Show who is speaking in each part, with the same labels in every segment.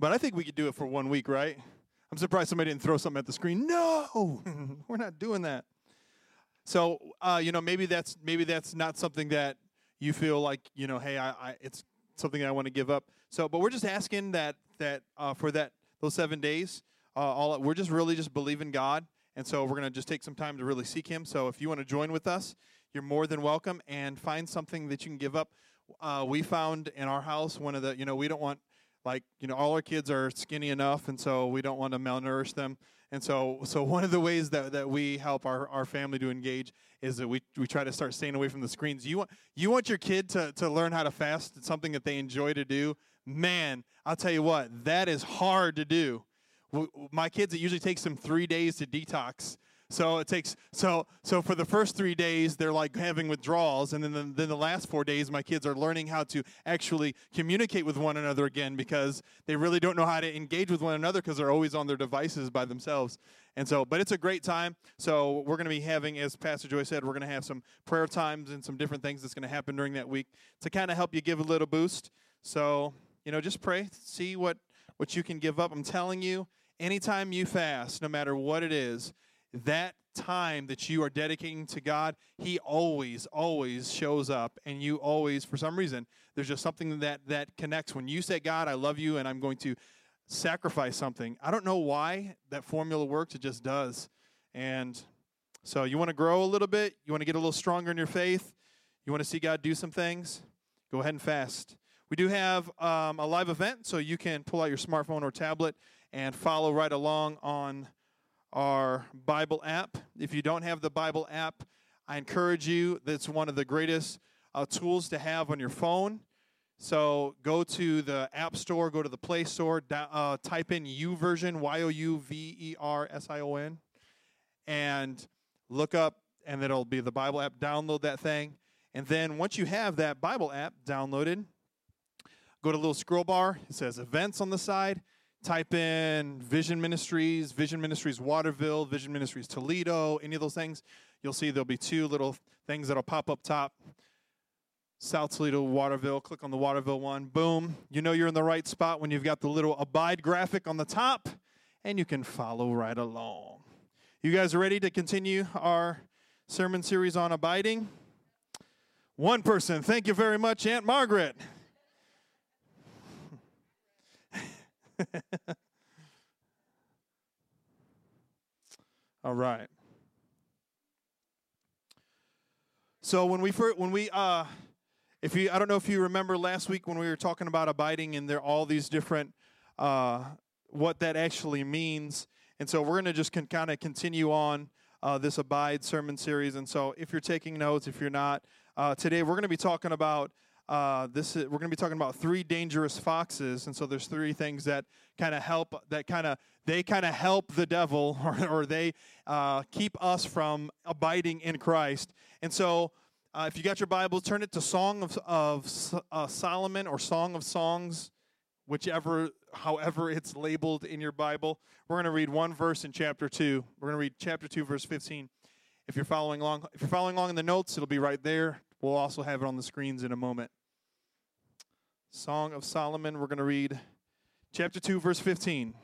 Speaker 1: But I think we could do it for one week, right? I'm surprised somebody didn't throw something at the screen. No, we're not doing that. So uh, you know, maybe that's maybe that's not something that you feel like you know, hey, I, I it's something I want to give up. So, but we're just asking that that uh, for that those seven days, uh, all we're just really just believing God, and so we're gonna just take some time to really seek Him. So, if you want to join with us, you're more than welcome, and find something that you can give up. Uh, we found in our house one of the you know we don't want like you know all our kids are skinny enough and so we don't want to malnourish them. And so so one of the ways that, that we help our, our family to engage is that we, we try to start staying away from the screens. You want you want your kid to, to learn how to fast it's something that they enjoy to do? Man i'll tell you what that is hard to do. My kids it usually takes them three days to detox so it takes so so for the first three days they're like having withdrawals, and then the, then the last four days my kids are learning how to actually communicate with one another again because they really don't know how to engage with one another because they're always on their devices by themselves. And so, but it's a great time. So we're going to be having, as Pastor Joy said, we're going to have some prayer times and some different things that's going to happen during that week to kind of help you give a little boost. So you know, just pray, see what what you can give up. I'm telling you, anytime you fast, no matter what it is that time that you are dedicating to God, He always, always shows up, and you always, for some reason, there's just something that that connects. When you say, "God, I love you," and I'm going to sacrifice something, I don't know why that formula works. It just does, and so you want to grow a little bit, you want to get a little stronger in your faith, you want to see God do some things. Go ahead and fast. We do have um, a live event, so you can pull out your smartphone or tablet and follow right along on our Bible app. If you don't have the Bible app, I encourage you. That's one of the greatest uh, tools to have on your phone. So go to the App Store, go to the Play Store, uh, type in YouVersion, Y O U V E R S I O N, and look up, and it'll be the Bible app. Download that thing. And then once you have that Bible app downloaded, go to little scroll bar. It says events on the side type in Vision Ministries, Vision Ministries Waterville, Vision Ministries Toledo, any of those things, you'll see there'll be two little things that'll pop up top. South Toledo, Waterville, click on the Waterville one. Boom. You know you're in the right spot when you've got the little abide graphic on the top, and you can follow right along. You guys ready to continue our sermon series on abiding? One person. Thank you very much, Aunt Margaret. All right. So when we first, when we uh, if you I don't know if you remember last week when we were talking about abiding and there all these different uh, what that actually means, and so we're going to just con- kind of continue on uh, this abide sermon series. And so if you're taking notes, if you're not, uh, today we're going to be talking about uh, this is, we're going to be talking about three dangerous foxes, and so there's three things that kind of help that kind of they kind of help the devil or, or they uh, keep us from abiding in Christ. And so, uh, if you got your Bible, turn it to Song of, of uh, Solomon or Song of Songs, whichever, however it's labeled in your Bible. We're going to read one verse in chapter two. We're going to read chapter two, verse 15. If you're following along, if you're following along in the notes, it'll be right there. We'll also have it on the screens in a moment. Song of Solomon. We're going to read chapter 2, verse 15.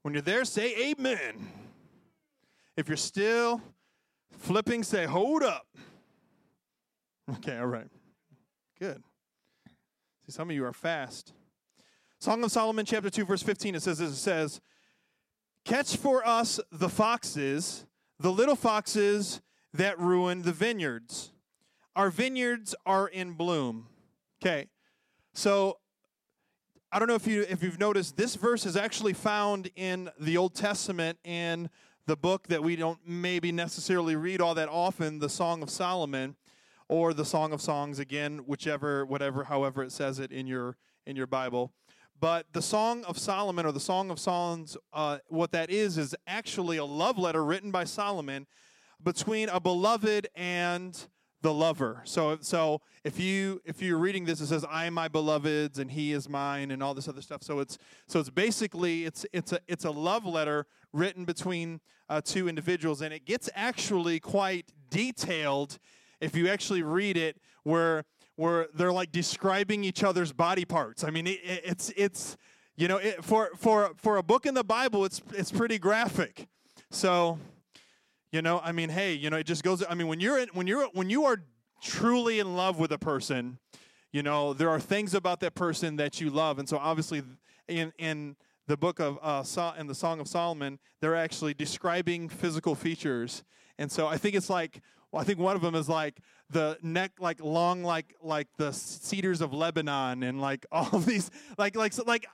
Speaker 1: When you're there, say amen. If you're still flipping, say hold up. Okay, all right. Good. See, some of you are fast. Song of Solomon, chapter 2, verse 15, it says, it says, Catch for us the foxes, the little foxes that ruin the vineyards our vineyards are in bloom. Okay. So I don't know if you if you've noticed this verse is actually found in the Old Testament in the book that we don't maybe necessarily read all that often, the Song of Solomon or the Song of Songs again, whichever whatever however it says it in your in your Bible. But the Song of Solomon or the Song of Songs, uh, what that is is actually a love letter written by Solomon between a beloved and the lover. So so if you if you're reading this, it says I am my beloved's and he is mine and all this other stuff. So it's so it's basically it's it's a it's a love letter written between uh, two individuals, and it gets actually quite detailed if you actually read it. Where where they're like describing each other's body parts. I mean, it, it's it's you know it, for for for a book in the Bible, it's it's pretty graphic. So, you know, I mean, hey, you know, it just goes. I mean, when you're in, when you're when you are truly in love with a person, you know, there are things about that person that you love, and so obviously, in in the book of uh, in the Song of Solomon, they're actually describing physical features, and so I think it's like well, I think one of them is like the neck, like long, like like the cedars of Lebanon, and like all these, like like so, like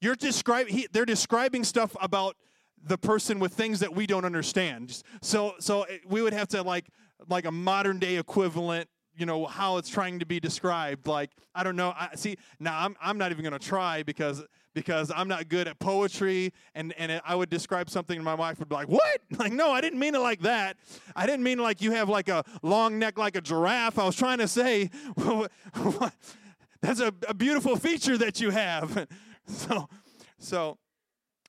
Speaker 1: you're describing. They're describing stuff about the person with things that we don't understand. So so eh, we would have to like like a modern day equivalent you know how it's trying to be described. Like i don't know i see now i'm, I'm not even going to try because because i'm not good at poetry and and i would describe something and my wife would be like what? Like no i didn't mean it like that. I didn't mean like you have like a long neck like a giraffe. I was trying to say that's a, a beautiful feature that you have. So so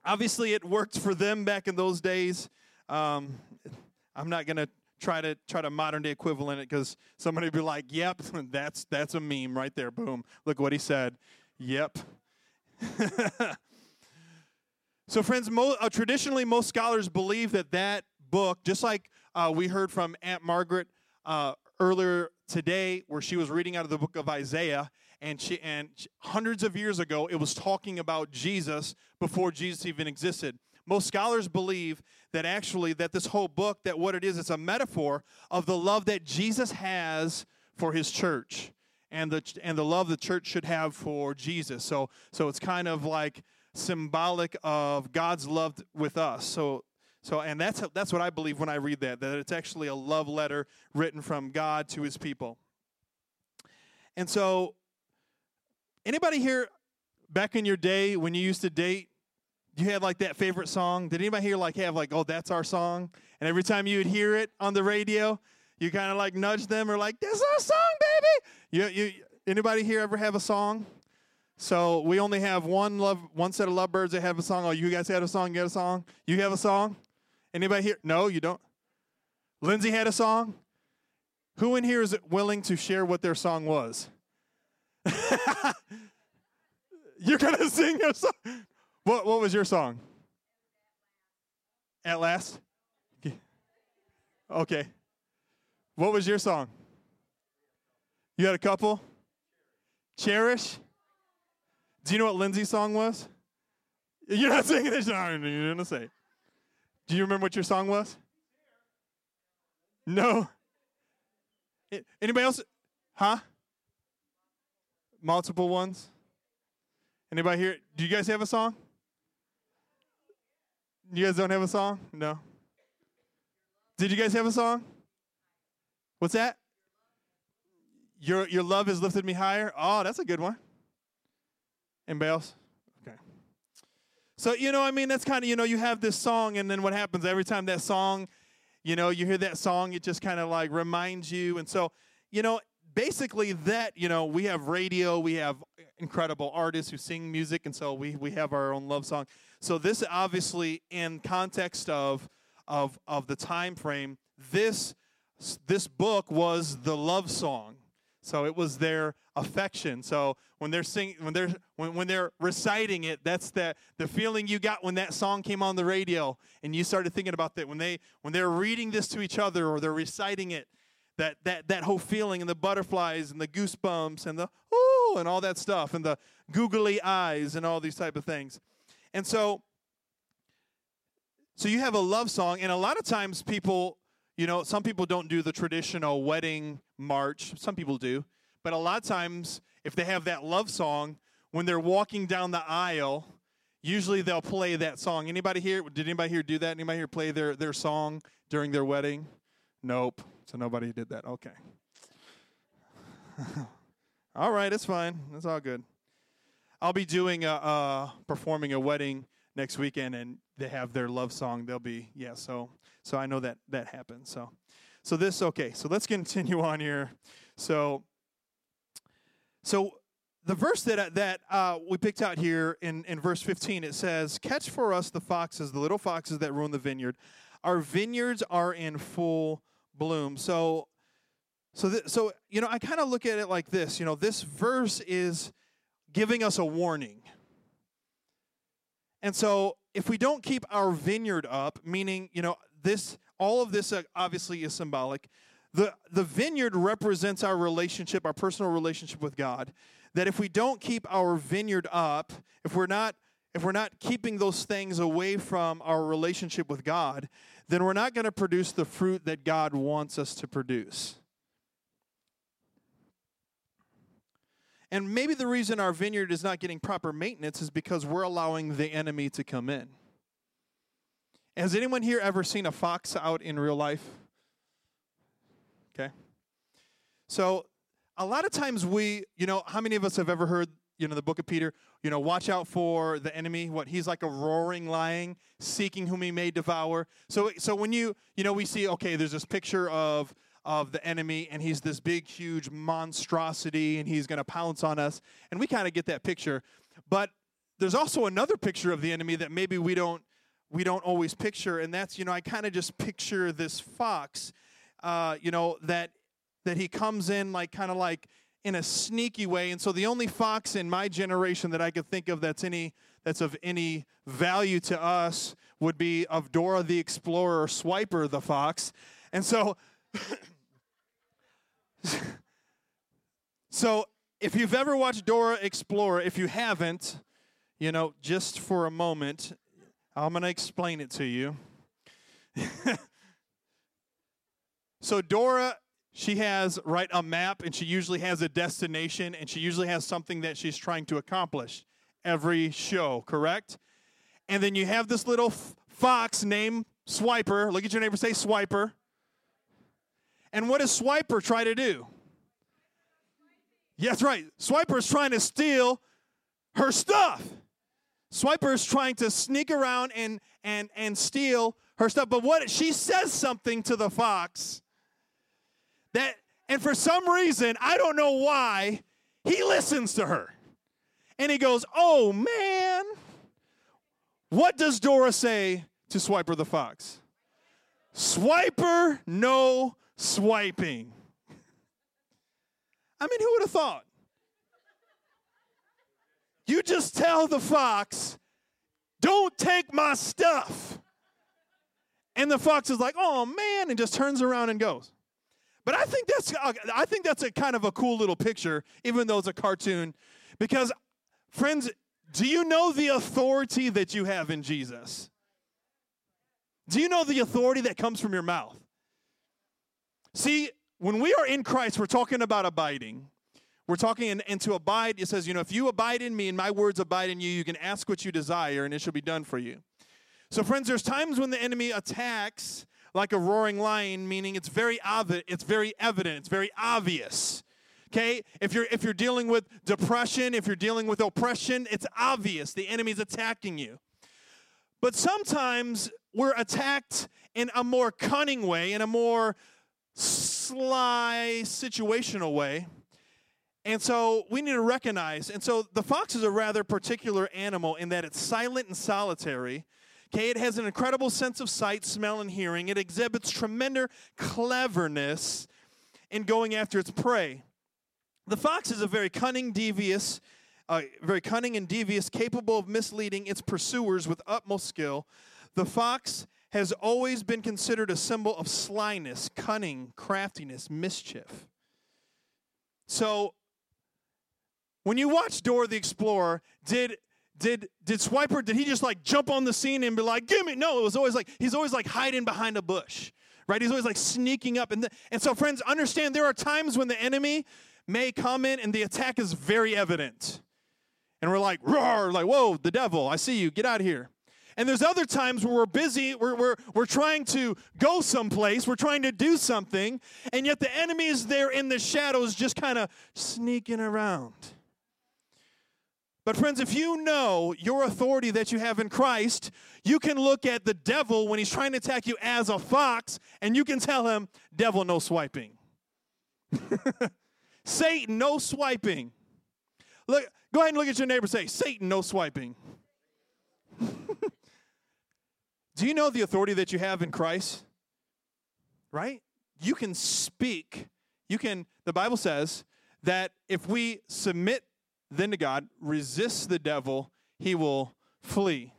Speaker 1: obviously it worked for them back in those days um, i'm not going to try to try to modern day equivalent it because somebody would be like, "Yep, that's that's a meme right there. Boom! Look what he said. Yep." so, friends, mo- uh, traditionally most scholars believe that that book, just like uh, we heard from Aunt Margaret uh, earlier today, where she was reading out of the book of Isaiah, and she and hundreds of years ago, it was talking about Jesus before Jesus even existed. Most scholars believe that actually that this whole book that what it is it's a metaphor of the love that jesus has for his church and the and the love the church should have for jesus. So so it's kind of like symbolic of god's love with us. So so and that's that's what i believe when i read that that it's actually a love letter written from god to his people. And so anybody here back in your day when you used to date you had like that favorite song? Did anybody here like have like, oh, that's our song? And every time you would hear it on the radio, you kind of like nudge them or like, that's our song, baby. You, you, anybody here ever have a song? So we only have one love, one set of lovebirds that have a song. Oh, you guys had a song. You a song. You have a song. Anybody here? No, you don't. Lindsay had a song. Who in here is willing to share what their song was? You're gonna sing a song. What What was your song? At last. Okay. What was your song? You had a couple. Cherish. Do you know what Lindsay's song was? You're not singing this. No, you're gonna say. Do you remember what your song was? No. Anybody else? Huh? Multiple ones. Anybody here? Do you guys have a song? You guys don't have a song? No. Did you guys have a song? What's that? Your your love has lifted me higher. Oh, that's a good one. Anybody else? Okay. So you know, I mean, that's kind of you know, you have this song, and then what happens every time that song, you know, you hear that song, it just kind of like reminds you, and so you know, basically that you know, we have radio, we have incredible artists who sing music, and so we we have our own love song. So this obviously, in context of of of the time frame, this this book was the love song. So it was their affection. So when they're singing, when they're when, when they're reciting it, that's the the feeling you got when that song came on the radio, and you started thinking about that when they when they're reading this to each other or they're reciting it, that that that whole feeling and the butterflies and the goosebumps and the ooh and all that stuff and the googly eyes and all these type of things. And so, so you have a love song, and a lot of times people, you know, some people don't do the traditional wedding march. Some people do, but a lot of times, if they have that love song, when they're walking down the aisle, usually they'll play that song. Anybody here? Did anybody here do that? Anybody here play their their song during their wedding? Nope. So nobody did that. Okay. all right, it's fine. It's all good. I'll be doing a uh, performing a wedding next weekend, and they have their love song. They'll be yeah. So so I know that that happens. So so this okay. So let's continue on here. So so the verse that that uh, we picked out here in in verse 15 it says, "Catch for us the foxes, the little foxes that ruin the vineyard. Our vineyards are in full bloom." So So, th- so you know, I kind of look at it like this. You know, this verse is giving us a warning. And so, if we don't keep our vineyard up, meaning, you know, this, all of this uh, obviously is symbolic. The, the vineyard represents our relationship, our personal relationship with God. That if we don't keep our vineyard up, if we're not if we're not keeping those things away from our relationship with God, then we're not going to produce the fruit that God wants us to produce. And maybe the reason our vineyard is not getting proper maintenance is because we're allowing the enemy to come in. Has anyone here ever seen a fox out in real life? Okay. So, a lot of times we, you know, how many of us have ever heard, you know, the book of Peter, you know, watch out for the enemy, what he's like a roaring lion seeking whom he may devour. So so when you, you know, we see okay, there's this picture of of the enemy and he's this big huge monstrosity and he's going to pounce on us. And we kind of get that picture. But there's also another picture of the enemy that maybe we don't we don't always picture and that's you know i kind of just picture this fox uh, you know that that he comes in like kind of like in a sneaky way and so the only fox in my generation that i could think of that's any that's of any value to us would be of dora the explorer swiper the fox and so so if you've ever watched Dora Explorer, if you haven't, you know, just for a moment, I'm going to explain it to you. so Dora, she has right a map and she usually has a destination and she usually has something that she's trying to accomplish every show, correct? And then you have this little f- fox named Swiper. Look at your neighbor, say Swiper. And what does Swiper try to do? Yeah, that's right. Swiper is trying to steal her stuff. Swiper is trying to sneak around and and and steal her stuff. But what she says something to the fox that and for some reason, I don't know why, he listens to her. And he goes, "Oh man." What does Dora say to Swiper the fox? Swiper, no swiping. I mean, who would have thought? You just tell the fox, don't take my stuff. And the fox is like, oh man, and just turns around and goes. But I think that's uh, I think that's a kind of a cool little picture, even though it's a cartoon, because friends, do you know the authority that you have in Jesus? Do you know the authority that comes from your mouth? See, when we are in Christ, we're talking about abiding. We're talking, and, and to abide, it says, you know, if you abide in me and my words abide in you, you can ask what you desire and it shall be done for you. So, friends, there's times when the enemy attacks like a roaring lion, meaning it's very obvious, it's very evident, it's very obvious. Okay? If you're if you're dealing with depression, if you're dealing with oppression, it's obvious the enemy's attacking you. But sometimes we're attacked in a more cunning way, in a more sly, situational way. And so we need to recognize. And so the fox is a rather particular animal in that it's silent and solitary. Okay, it has an incredible sense of sight, smell, and hearing. It exhibits tremendous cleverness in going after its prey. The fox is a very cunning, devious, uh, very cunning and devious, capable of misleading its pursuers with utmost skill. The fox has always been considered a symbol of slyness, cunning, craftiness, mischief. So, when you watch Dora the Explorer, did did did Swiper did he just like jump on the scene and be like, "Give me"? No, it was always like he's always like hiding behind a bush, right? He's always like sneaking up, and the, and so friends, understand there are times when the enemy may come in and the attack is very evident, and we're like, roar, like, whoa, the devil, I see you, get out of here. And there's other times where we're busy, we're, we're, we're trying to go someplace, we're trying to do something, and yet the enemy is there in the shadows just kind of sneaking around. But, friends, if you know your authority that you have in Christ, you can look at the devil when he's trying to attack you as a fox, and you can tell him, Devil, no swiping. Satan, no swiping. Look, go ahead and look at your neighbor say, Satan, no swiping. Do you know the authority that you have in Christ? Right? You can speak, you can, the Bible says that if we submit then to God, resist the devil, he will flee.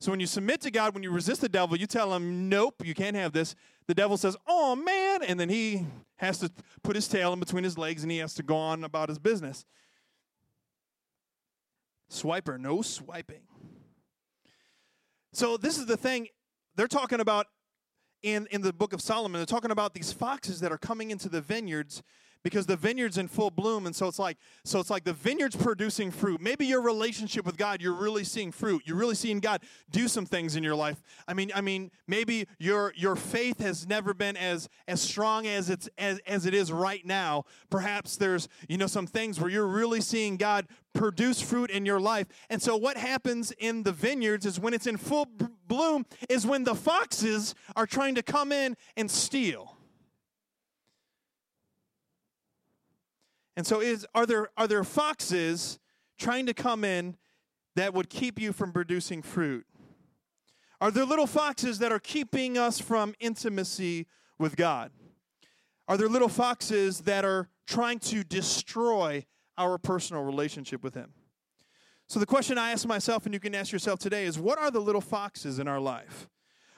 Speaker 1: So when you submit to God, when you resist the devil, you tell him, nope, you can't have this. The devil says, oh man, and then he has to put his tail in between his legs and he has to go on about his business. Swiper, no swiping. So this is the thing they're talking about in, in the book of Solomon. They're talking about these foxes that are coming into the vineyards because the vineyard's in full bloom and so it's like so it's like the vineyard's producing fruit. Maybe your relationship with god you're really seeing fruit. You're really seeing god do some things in your life. I mean i mean maybe your your faith has never been as as strong as it's as, as it is right now. Perhaps there's you know some things where you're really seeing god produce fruit in your life. And so what happens in the vineyards is when it's in full bloom is when the foxes are trying to come in and steal And so is are there are there foxes trying to come in that would keep you from producing fruit? Are there little foxes that are keeping us from intimacy with God? Are there little foxes that are trying to destroy our personal relationship with Him? So, the question I ask myself, and you can ask yourself today, is what are the little foxes in our life?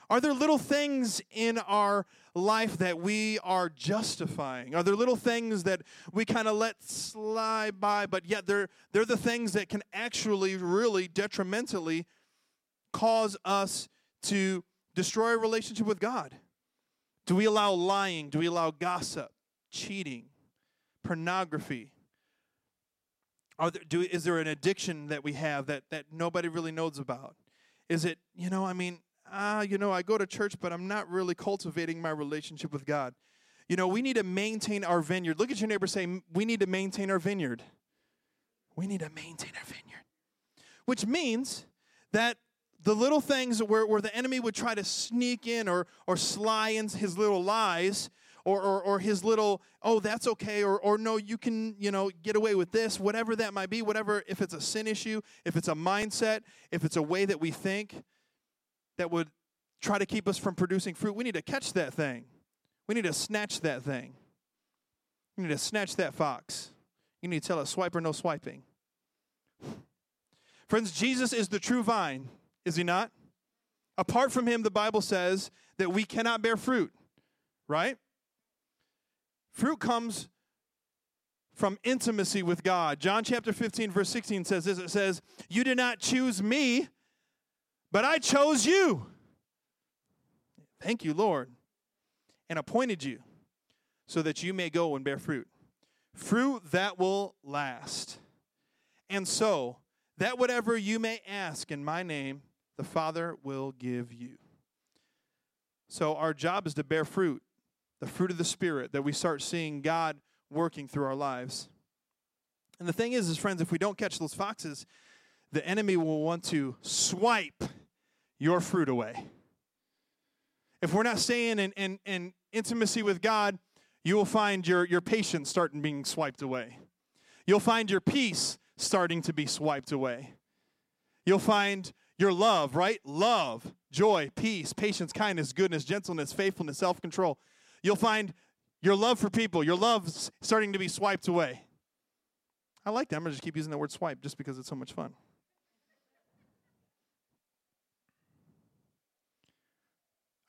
Speaker 1: Are there little things in our life that we are justifying? Are there little things that we kind of let slide by, but yet they're, they're the things that can actually really detrimentally cause us to destroy a relationship with God? Do we allow lying? Do we allow gossip, cheating, pornography? Are there, do, is there an addiction that we have that, that nobody really knows about? Is it, you know, I mean, ah, you know, I go to church, but I'm not really cultivating my relationship with God. You know, we need to maintain our vineyard. Look at your neighbor say, we need to maintain our vineyard. We need to maintain our vineyard. Which means that the little things where, where the enemy would try to sneak in or, or sly in his little lies or, or, or his little, oh, that's okay, or, or no, you can, you know, get away with this, whatever that might be, whatever, if it's a sin issue, if it's a mindset, if it's a way that we think, that would try to keep us from producing fruit, we need to catch that thing. We need to snatch that thing. We need to snatch that fox. You need to tell us Swiper no swiping. Friends, Jesus is the true vine, is he not? Apart from him, the Bible says that we cannot bear fruit, right? Fruit comes from intimacy with God. John chapter 15, verse 16 says this it says, You did not choose me, but I chose you. Thank you, Lord, and appointed you so that you may go and bear fruit. Fruit that will last. And so, that whatever you may ask in my name, the Father will give you. So, our job is to bear fruit, the fruit of the Spirit, that we start seeing God working through our lives. And the thing is, is friends, if we don't catch those foxes, the enemy will want to swipe your fruit away. If we're not staying in, in, in intimacy with God, you will find your, your patience starting being swiped away. You'll find your peace starting to be swiped away. You'll find your love, right? Love, joy, peace, patience, kindness, goodness, gentleness, faithfulness, self control. You'll find your love for people, your love starting to be swiped away. I like that. I'm going to just keep using the word swipe just because it's so much fun.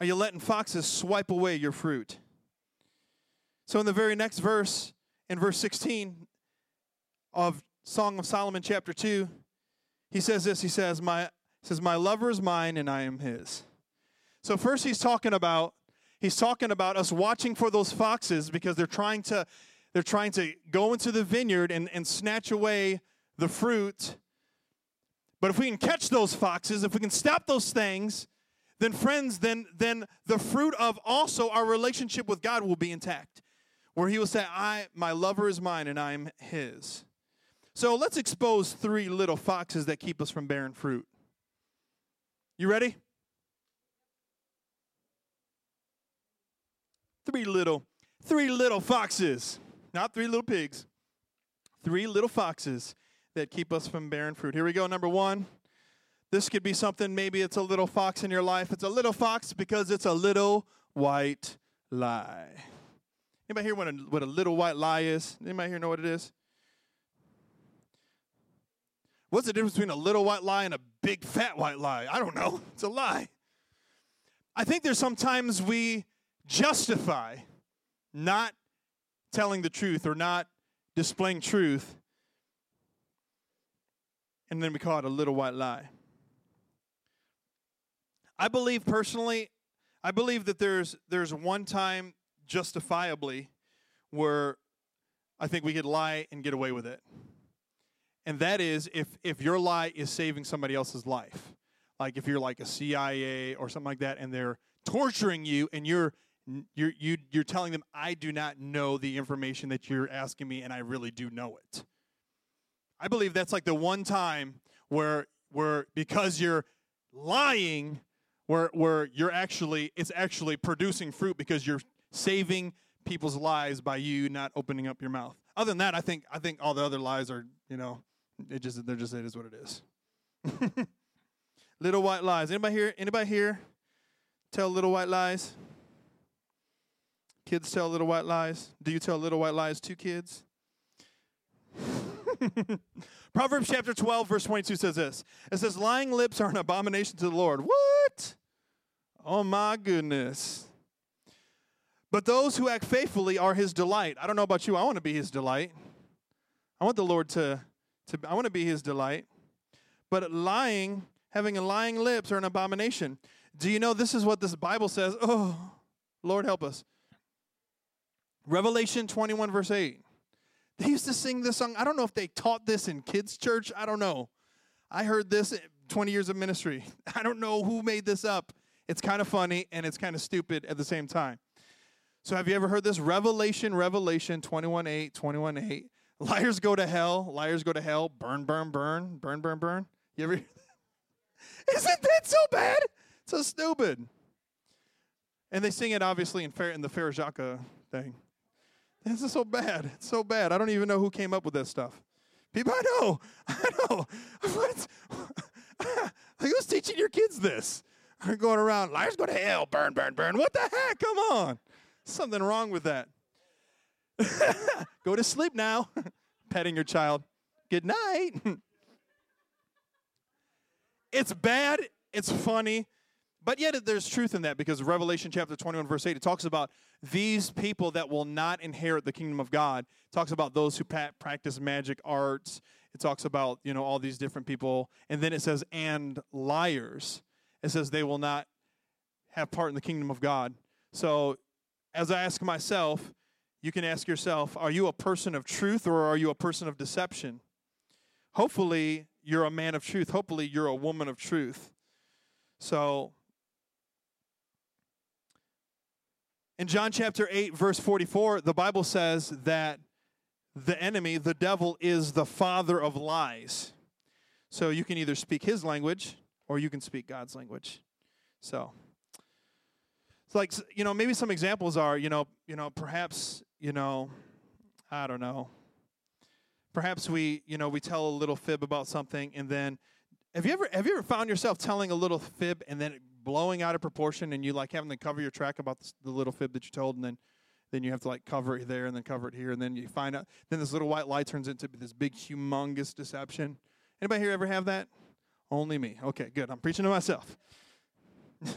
Speaker 1: Are you letting foxes swipe away your fruit? So, in the very next verse, in verse 16 of Song of Solomon, chapter 2, he says this He says, My, says, My lover is mine and I am his. So, first, he's talking about. He's talking about us watching for those foxes because they're trying to they're trying to go into the vineyard and, and snatch away the fruit. But if we can catch those foxes, if we can stop those things, then friends, then then the fruit of also our relationship with God will be intact. Where he will say, I my lover is mine and I am his. So let's expose three little foxes that keep us from bearing fruit. You ready? Three little, three little foxes. Not three little pigs. Three little foxes that keep us from bearing fruit. Here we go. Number one, this could be something, maybe it's a little fox in your life. It's a little fox because it's a little white lie. Anybody here what a, what a little white lie is? Anybody here know what it is? What's the difference between a little white lie and a big fat white lie? I don't know. It's a lie. I think there's sometimes we justify not telling the truth or not displaying truth, and then we call it a little white lie. I believe personally, I believe that there's there's one time justifiably where I think we could lie and get away with it. And that is if if your lie is saving somebody else's life. Like if you're like a CIA or something like that and they're torturing you and you're you're you, you're telling them I do not know the information that you're asking me and I really do know it. I believe that's like the one time where where because you're lying where where you're actually it's actually producing fruit because you're saving people's lives by you not opening up your mouth. Other than that, I think I think all the other lies are, you know, it just they're just it is what it is. little white lies. Anybody here? Anybody here tell little white lies? Kids tell little white lies. Do you tell little white lies to kids? Proverbs chapter 12, verse 22 says this It says, Lying lips are an abomination to the Lord. What? Oh my goodness. But those who act faithfully are his delight. I don't know about you. I want to be his delight. I want the Lord to, to I want to be his delight. But lying, having a lying lips are an abomination. Do you know this is what this Bible says? Oh, Lord help us. Revelation 21, verse 8. They used to sing this song. I don't know if they taught this in kids' church. I don't know. I heard this 20 years of ministry. I don't know who made this up. It's kind of funny and it's kind of stupid at the same time. So have you ever heard this? Revelation, Revelation 21 8, 21 8. Liars go to hell, liars go to hell, burn, burn, burn, burn, burn, burn. You ever Isn't that so bad? So stupid. And they sing it obviously in, in the Jacques thing. This is so bad. It's so bad. I don't even know who came up with this stuff. People, I know. I know. What? like, who's teaching your kids this? They're going around, liars go to hell, burn, burn, burn. What the heck? Come on. Something wrong with that. go to sleep now. Petting your child. Good night. it's bad. It's funny. But yet there's truth in that because Revelation chapter 21, verse 8, it talks about these people that will not inherit the kingdom of God. It talks about those who practice magic arts. It talks about, you know, all these different people. And then it says, and liars. It says they will not have part in the kingdom of God. So as I ask myself, you can ask yourself, are you a person of truth or are you a person of deception? Hopefully, you're a man of truth. Hopefully, you're a woman of truth. So In John chapter 8, verse 44, the Bible says that the enemy, the devil, is the father of lies. So you can either speak his language or you can speak God's language. So it's like you know, maybe some examples are, you know, you know, perhaps, you know, I don't know. Perhaps we, you know, we tell a little fib about something and then have you ever have you ever found yourself telling a little fib and then blowing out of proportion and you like having to cover your track about the little fib that you told and then then you have to like cover it there and then cover it here and then you find out then this little white lie turns into this big humongous deception. Anybody here ever have that? Only me. Okay good. I'm preaching to myself.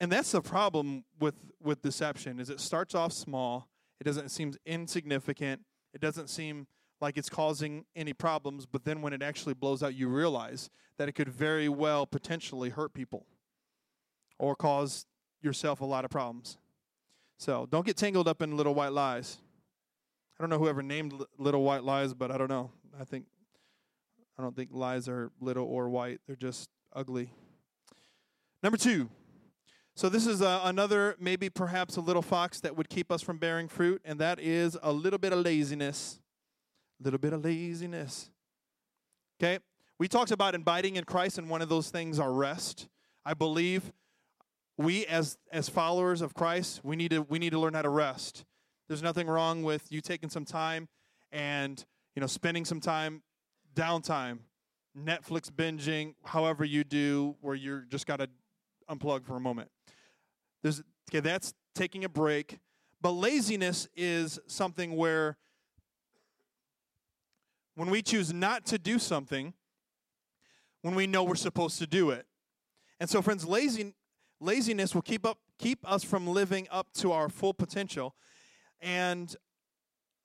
Speaker 1: And that's the problem with with deception is it starts off small it doesn't it seems insignificant it doesn't seem like it's causing any problems, but then when it actually blows out, you realize that it could very well potentially hurt people or cause yourself a lot of problems. So don't get tangled up in little white lies. I don't know whoever named little white lies, but I don't know. I think I don't think lies are little or white. They're just ugly. Number two. So this is uh, another, maybe perhaps a little fox that would keep us from bearing fruit, and that is a little bit of laziness little bit of laziness. Okay? We talked about abiding in Christ, and one of those things are rest. I believe we as as followers of Christ, we need to we need to learn how to rest. There's nothing wrong with you taking some time and you know spending some time downtime, Netflix binging, however you do, where you're just got to unplug for a moment. There's okay, that's taking a break, But laziness is something where when we choose not to do something, when we know we're supposed to do it. And so, friends, lazy, laziness will keep up keep us from living up to our full potential. And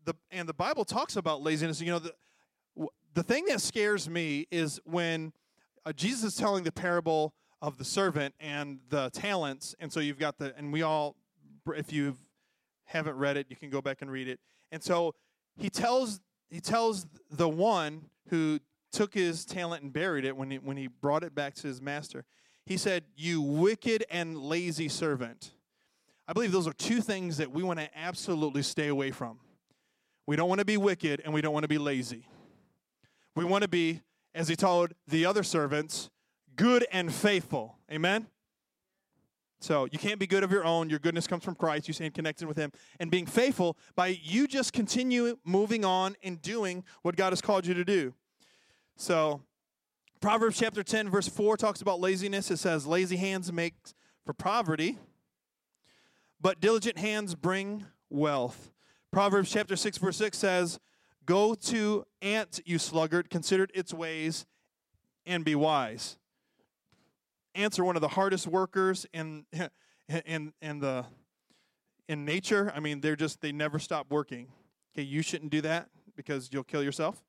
Speaker 1: the and the Bible talks about laziness. You know, the the thing that scares me is when uh, Jesus is telling the parable of the servant and the talents, and so you've got the and we all, if you haven't read it, you can go back and read it. And so he tells he tells the one who took his talent and buried it when he, when he brought it back to his master. He said, You wicked and lazy servant. I believe those are two things that we want to absolutely stay away from. We don't want to be wicked and we don't want to be lazy. We want to be, as he told the other servants, good and faithful. Amen? So you can't be good of your own. Your goodness comes from Christ. You staying connected with Him and being faithful by you just continue moving on and doing what God has called you to do. So Proverbs chapter 10, verse 4 talks about laziness. It says, Lazy hands make for poverty, but diligent hands bring wealth. Proverbs chapter 6, verse 6 says, Go to ant, you sluggard, consider its ways, and be wise ants are one of the hardest workers in in in the in nature. I mean, they're just they never stop working. Okay, you shouldn't do that because you'll kill yourself.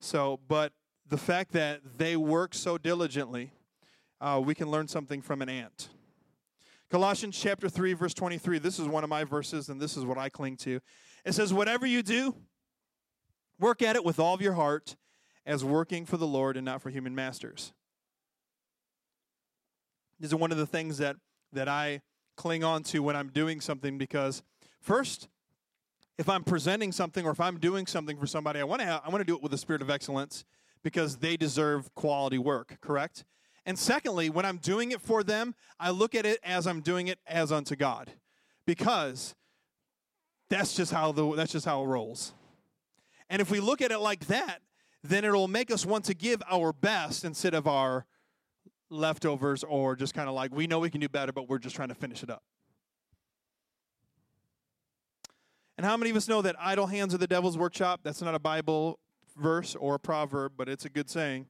Speaker 1: So, but the fact that they work so diligently, uh, we can learn something from an ant. Colossians chapter 3, verse 23. This is one of my verses, and this is what I cling to. It says, Whatever you do, work at it with all of your heart, as working for the Lord and not for human masters is one of the things that that I cling on to when I'm doing something because first if I'm presenting something or if I'm doing something for somebody I want to I want to do it with a spirit of excellence because they deserve quality work, correct? And secondly, when I'm doing it for them, I look at it as I'm doing it as unto God. Because that's just how the that's just how it rolls. And if we look at it like that, then it'll make us want to give our best instead of our leftovers or just kind of like we know we can do better, but we're just trying to finish it up. And how many of us know that idle hands are the devil's workshop? That's not a Bible verse or a proverb, but it's a good saying.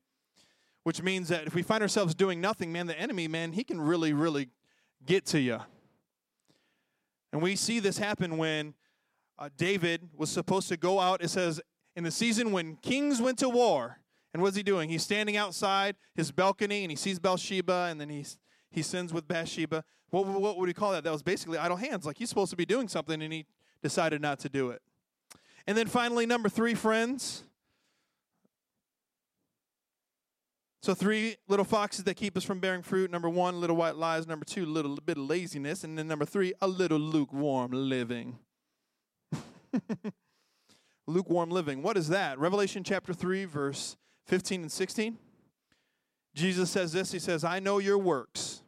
Speaker 1: Which means that if we find ourselves doing nothing, man, the enemy, man, he can really, really get to you. And we see this happen when uh, David was supposed to go out. It says, in the season when kings went to war, and what's he doing? He's standing outside his balcony and he sees Bathsheba and then he's, he sins with Bathsheba. What, what would he call that? That was basically idle hands. Like he's supposed to be doing something and he decided not to do it. And then finally, number three, friends. So, three little foxes that keep us from bearing fruit. Number one, little white lies. Number two, a little bit of laziness. And then number three, a little lukewarm living. lukewarm living. What is that? Revelation chapter 3, verse 15 and 16. Jesus says this He says, I know your works.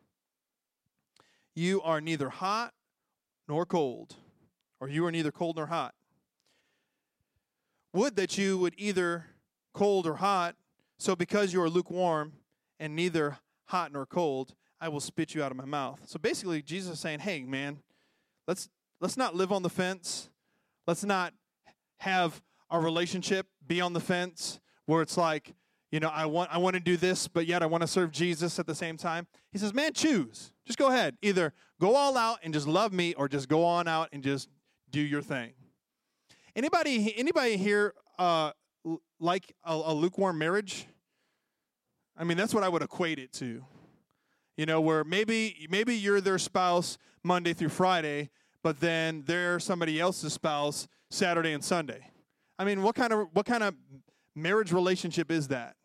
Speaker 1: You are neither hot nor cold, or you are neither cold nor hot. Would that you would either cold or hot, so because you are lukewarm and neither hot nor cold, I will spit you out of my mouth. So basically, Jesus is saying, hey, man, let's, let's not live on the fence. Let's not have our relationship be on the fence where it's like, you know, I want I want to do this, but yet I want to serve Jesus at the same time. He says, "Man, choose. Just go ahead. Either go all out and just love me or just go on out and just do your thing." Anybody anybody here uh, like a, a lukewarm marriage? I mean, that's what I would equate it to. You know, where maybe maybe you're their spouse Monday through Friday, but then they're somebody else's spouse Saturday and Sunday. I mean, what kind of what kind of marriage relationship is that?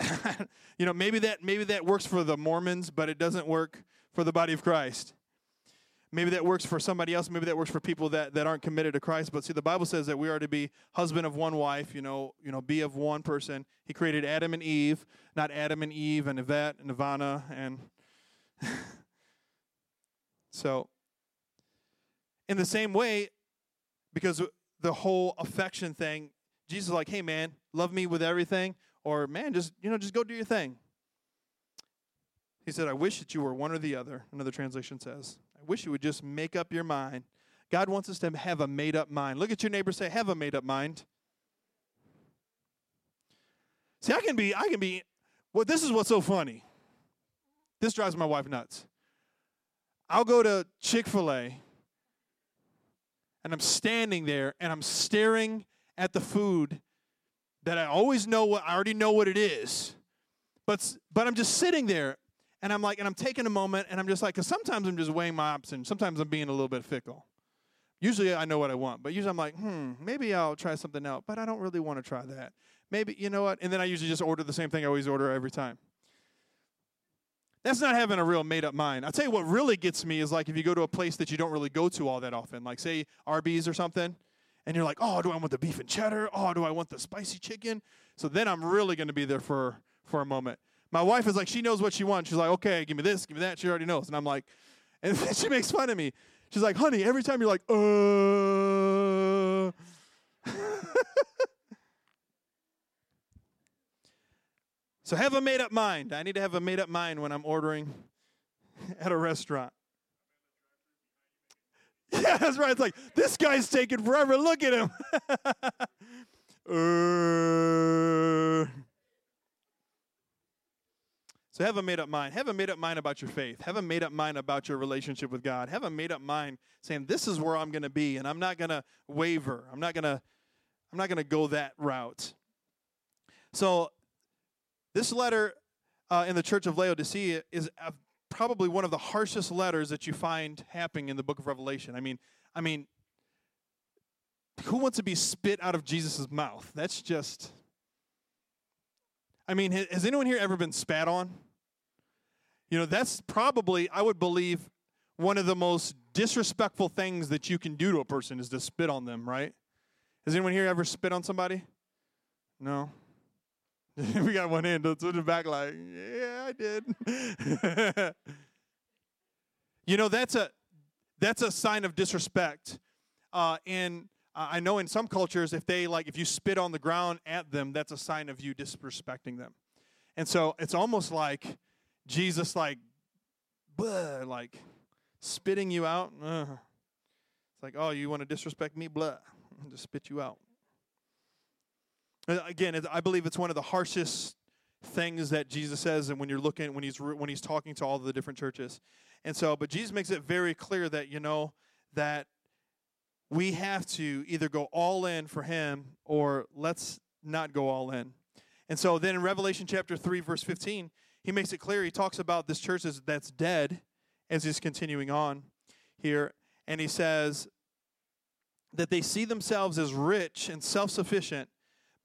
Speaker 1: you know, maybe that maybe that works for the Mormons, but it doesn't work for the body of Christ. Maybe that works for somebody else. Maybe that works for people that, that aren't committed to Christ. But see, the Bible says that we are to be husband of one wife. You know, you know, be of one person. He created Adam and Eve, not Adam and Eve and Yvette and Ivana and. so, in the same way, because the whole affection thing. Jesus is like, hey man, love me with everything, or man, just you know, just go do your thing. He said, I wish that you were one or the other. Another translation says, I wish you would just make up your mind. God wants us to have a made up mind. Look at your neighbor say, have a made up mind. See, I can be, I can be, well, this is what's so funny. This drives my wife nuts. I'll go to Chick fil A and I'm standing there and I'm staring at the food that I always know what, I already know what it is. But, but I'm just sitting there and I'm like, and I'm taking a moment and I'm just like, because sometimes I'm just weighing my options. Sometimes I'm being a little bit fickle. Usually I know what I want, but usually I'm like, hmm, maybe I'll try something else, but I don't really want to try that. Maybe, you know what? And then I usually just order the same thing I always order every time. That's not having a real made up mind. I'll tell you what really gets me is like if you go to a place that you don't really go to all that often, like say Arby's or something, and you're like, oh, do I want the beef and cheddar? Oh, do I want the spicy chicken? So then I'm really going to be there for, for a moment. My wife is like, she knows what she wants. She's like, okay, give me this, give me that. She already knows. And I'm like, and she makes fun of me. She's like, honey, every time you're like, uh. so have a made up mind. I need to have a made up mind when I'm ordering at a restaurant. Yeah, that's right. It's like, this guy's taking forever. Look at him. uh. So have a made up mind. Have a made up mind about your faith. Have a made up mind about your relationship with God. Have a made up mind saying this is where I'm going to be and I'm not going to waver. I'm not going to I'm not going to go that route. So this letter uh, in the church of Laodicea is uh, probably one of the harshest letters that you find happening in the book of Revelation. I mean, I mean who wants to be spit out of Jesus' mouth? That's just I mean, has anyone here ever been spat on? You know, that's probably, I would believe, one of the most disrespectful things that you can do to a person is to spit on them, right? Has anyone here ever spit on somebody? No. we got one hand to the back, like, yeah, I did. you know, that's a that's a sign of disrespect. Uh, and I know in some cultures, if they like, if you spit on the ground at them, that's a sign of you disrespecting them. And so it's almost like Jesus like, blah, like spitting you out. Uh, it's like, oh, you want to disrespect me? Blah, just spit you out. Uh, again, I believe it's one of the harshest things that Jesus says, and when you're looking, when he's when he's talking to all the different churches, and so, but Jesus makes it very clear that you know that we have to either go all in for Him or let's not go all in. And so, then in Revelation chapter three, verse fifteen, he makes it clear. He talks about this church that's dead as he's continuing on here. And he says that they see themselves as rich and self sufficient,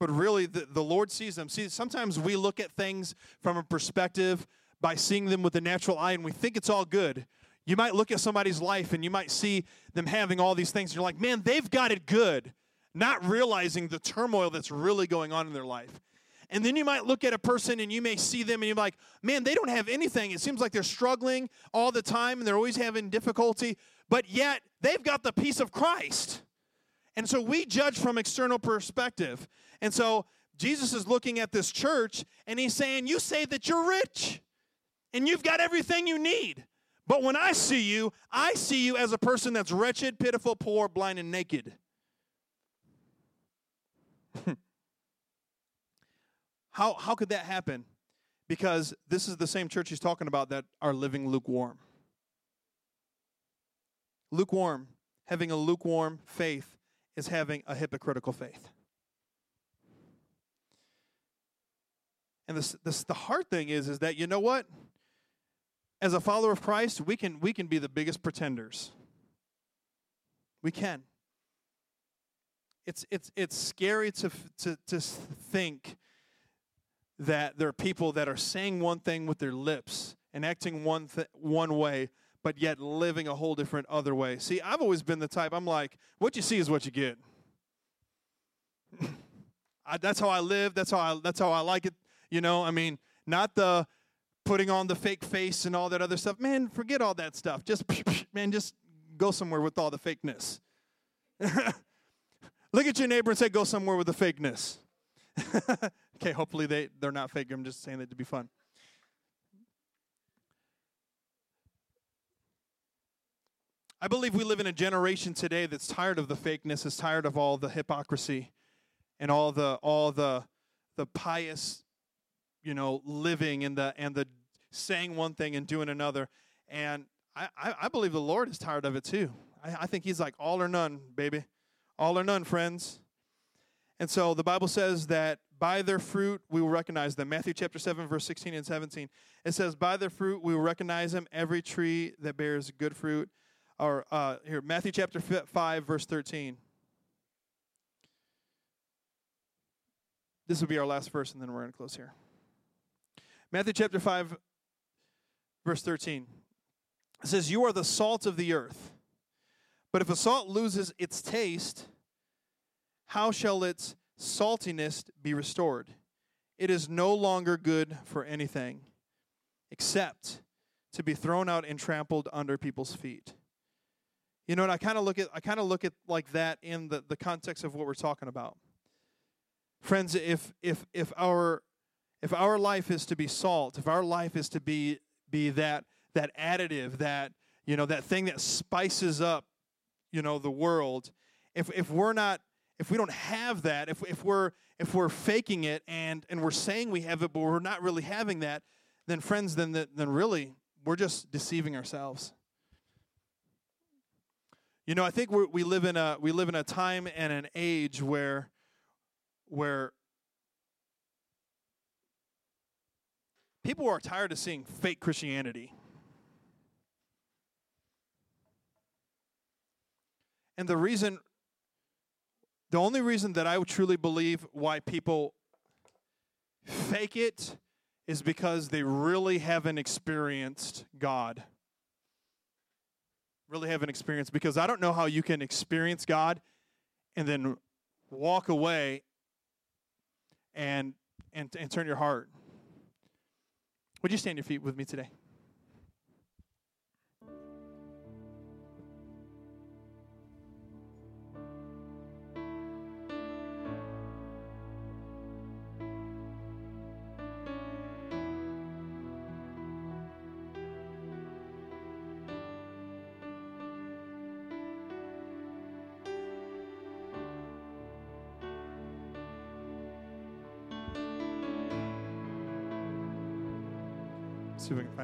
Speaker 1: but really the, the Lord sees them. See, sometimes we look at things from a perspective by seeing them with the natural eye and we think it's all good. You might look at somebody's life and you might see them having all these things. And you're like, man, they've got it good, not realizing the turmoil that's really going on in their life. And then you might look at a person and you may see them and you're like, man, they don't have anything. It seems like they're struggling all the time and they're always having difficulty, but yet they've got the peace of Christ. And so we judge from external perspective. And so Jesus is looking at this church and he's saying, You say that you're rich and you've got everything you need. But when I see you, I see you as a person that's wretched, pitiful, poor, blind, and naked. How, how could that happen? Because this is the same church he's talking about that are living lukewarm. Lukewarm, having a lukewarm faith, is having a hypocritical faith. And this, this, the hard thing is, is that you know what? As a follower of Christ, we can, we can be the biggest pretenders. We can. It's, it's, it's scary to, to, to think that there are people that are saying one thing with their lips and acting one th- one way but yet living a whole different other way. See, I've always been the type I'm like, what you see is what you get. I, that's how I live. That's how I that's how I like it. You know, I mean, not the putting on the fake face and all that other stuff. Man, forget all that stuff. Just man, just go somewhere with all the fakeness. Look at your neighbor and say, "Go somewhere with the fakeness." okay, hopefully they, they're not fake. I'm just saying that to be fun. I believe we live in a generation today that's tired of the fakeness, is tired of all the hypocrisy and all the all the the pious, you know, living and the and the saying one thing and doing another. And I, I, believe the Lord is tired of it too. I, I think He's like all or none, baby. All or none, friends. And so the Bible says that by their fruit we will recognize them. Matthew chapter 7, verse 16 and 17. It says, By their fruit we will recognize them. Every tree that bears good fruit or uh, here, Matthew chapter 5, verse 13. This will be our last verse, and then we're going to close here. Matthew chapter 5, verse 13. It says, You are the salt of the earth. But if a salt loses its taste, how shall its saltiness be restored? It is no longer good for anything except to be thrown out and trampled under people's feet. You know, and I kind of look at I kind of look at like that in the, the context of what we're talking about. Friends, if if if our if our life is to be salt, if our life is to be be that that additive, that you know, that thing that spices up, you know, the world, if if we're not if we don't have that, if if we're if we're faking it and and we're saying we have it but we're not really having that, then friends, then then really we're just deceiving ourselves. You know, I think we live in a we live in a time and an age where where people are tired of seeing fake Christianity. And the reason the only reason that I truly believe why people fake it is because they really haven't experienced God really have an experience because I don't know how you can experience God and then walk away and and, and turn your heart. Would you stand your feet with me today?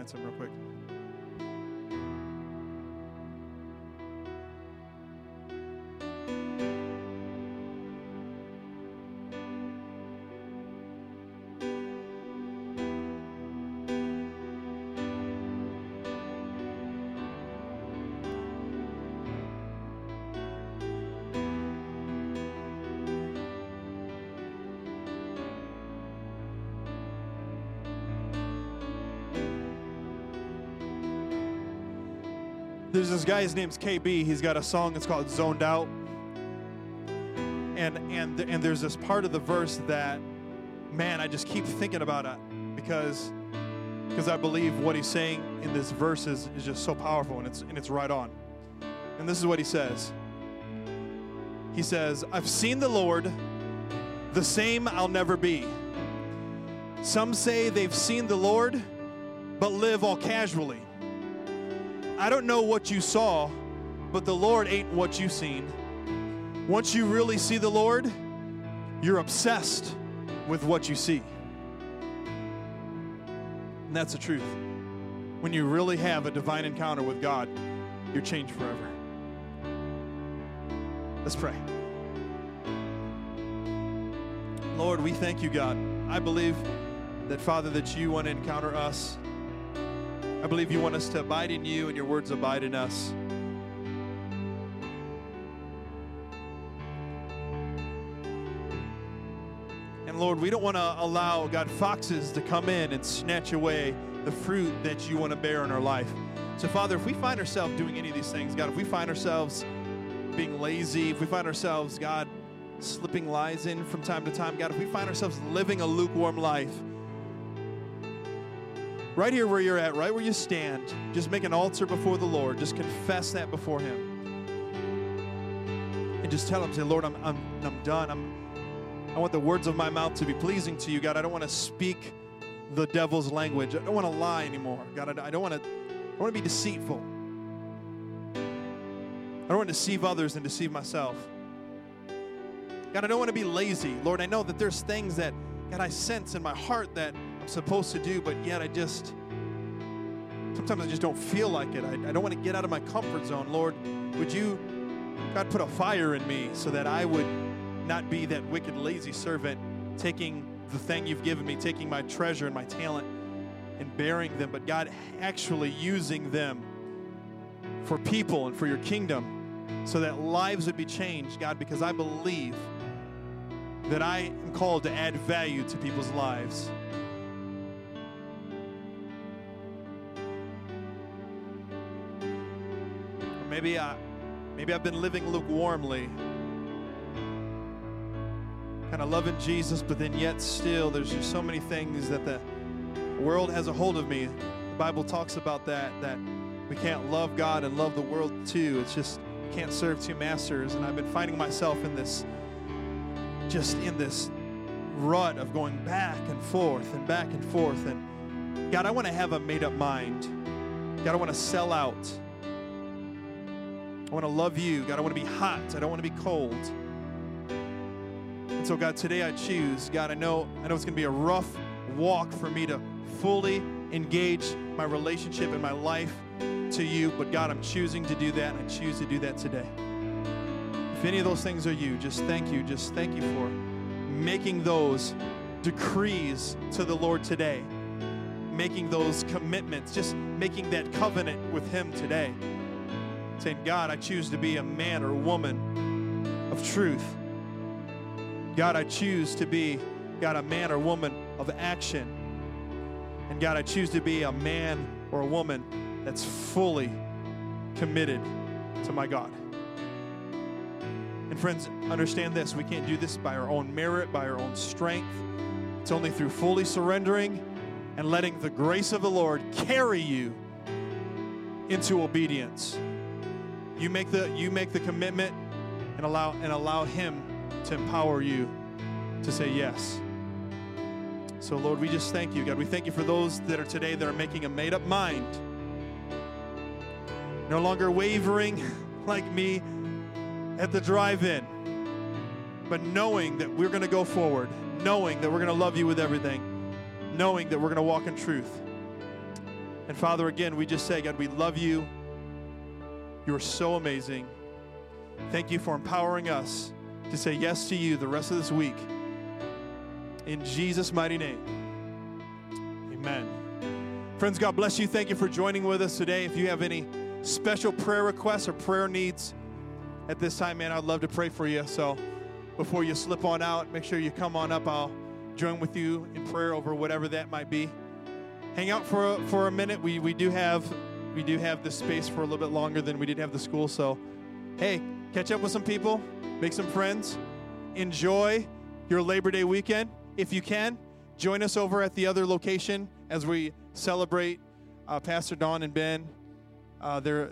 Speaker 1: Find some real quick. There's this guy, his name's KB. He's got a song, it's called Zoned Out. And and and there's this part of the verse that man, I just keep thinking about it because because I believe what he's saying in this verse is, is just so powerful and it's and it's right on. And this is what he says. He says, I've seen the Lord, the same I'll never be. Some say they've seen the Lord, but live all casually. I don't know what you saw, but the Lord ain't what you've seen. Once you really see the Lord, you're obsessed with what you see. And that's the truth. When you really have a divine encounter with God, you're changed forever. Let's pray. Lord, we thank you, God. I believe that, Father, that you want to encounter us I believe you want us to abide in you and your words abide in us. And Lord, we don't want to allow, God, foxes to come in and snatch away the fruit that you want to bear in our life. So, Father, if we find ourselves doing any of these things, God, if we find ourselves being lazy, if we find ourselves, God, slipping lies in from time to time, God, if we find ourselves living a lukewarm life, right here where you're at, right where you stand, just make an altar before the Lord. Just confess that before Him. And just tell Him, say, Lord, I'm, I'm, I'm done. I'm, I want the words of my mouth to be pleasing to you, God. I don't want to speak the devil's language. I don't want to lie anymore. God, I, I don't want to I want to be deceitful. I don't want to deceive others and deceive myself. God, I don't want to be lazy. Lord, I know that there's things that, God, I sense in my heart that supposed to do, but yet I just, sometimes I just don't feel like it. I, I don't want to get out of my comfort zone. Lord, would you, God, put a fire in me so that I would not be that wicked, lazy servant taking the thing you've given me, taking my treasure and my talent and bearing them, but God, actually using them for people and for your kingdom so that lives would be changed, God, because I believe that I am called to add value to people's lives. Maybe I maybe I've been living lukewarmly. Kind of loving Jesus, but then yet still there's just so many things that the world has a hold of me. The Bible talks about that that we can't love God and love the world too. It's just can't serve two masters and I've been finding myself in this just in this rut of going back and forth and back and forth. And God, I want to have a made up mind. God, I want to sell out. I want to love you. God, I want to be hot. I don't want to be cold. And so, God, today I choose. God, I know I know it's going to be a rough walk for me to fully engage my relationship and my life to you, but God, I'm choosing to do that, and I choose to do that today. If any of those things are you, just thank you. Just thank you for making those decrees to the Lord today, making those commitments, just making that covenant with Him today. Saying, God, I choose to be a man or woman of truth. God, I choose to be, God, a man or woman of action. And God, I choose to be a man or a woman that's fully committed to my God. And friends, understand this we can't do this by our own merit, by our own strength. It's only through fully surrendering and letting the grace of the Lord carry you into obedience. You make the you make the commitment and allow and allow him to empower you to say yes. So Lord, we just thank you, God. We thank you for those that are today that are making a made up mind. No longer wavering like me at the drive in, but knowing that we're going to go forward, knowing that we're going to love you with everything, knowing that we're going to walk in truth. And Father, again, we just say, God, we love you. You are so amazing. Thank you for empowering us to say yes to you the rest of this week. In Jesus' mighty name. Amen. Friends, God bless you. Thank you for joining with us today. If you have any special prayer requests or prayer needs at this time, man, I'd love to pray for you. So before you slip on out, make sure you come on up. I'll join with you in prayer over whatever that might be. Hang out for a, for a minute. We, we do have we do have the space for a little bit longer than we did have the school. So, hey, catch up with some people, make some friends, enjoy your Labor Day weekend if you can. Join us over at the other location as we celebrate uh, Pastor Don and Ben. Uh, their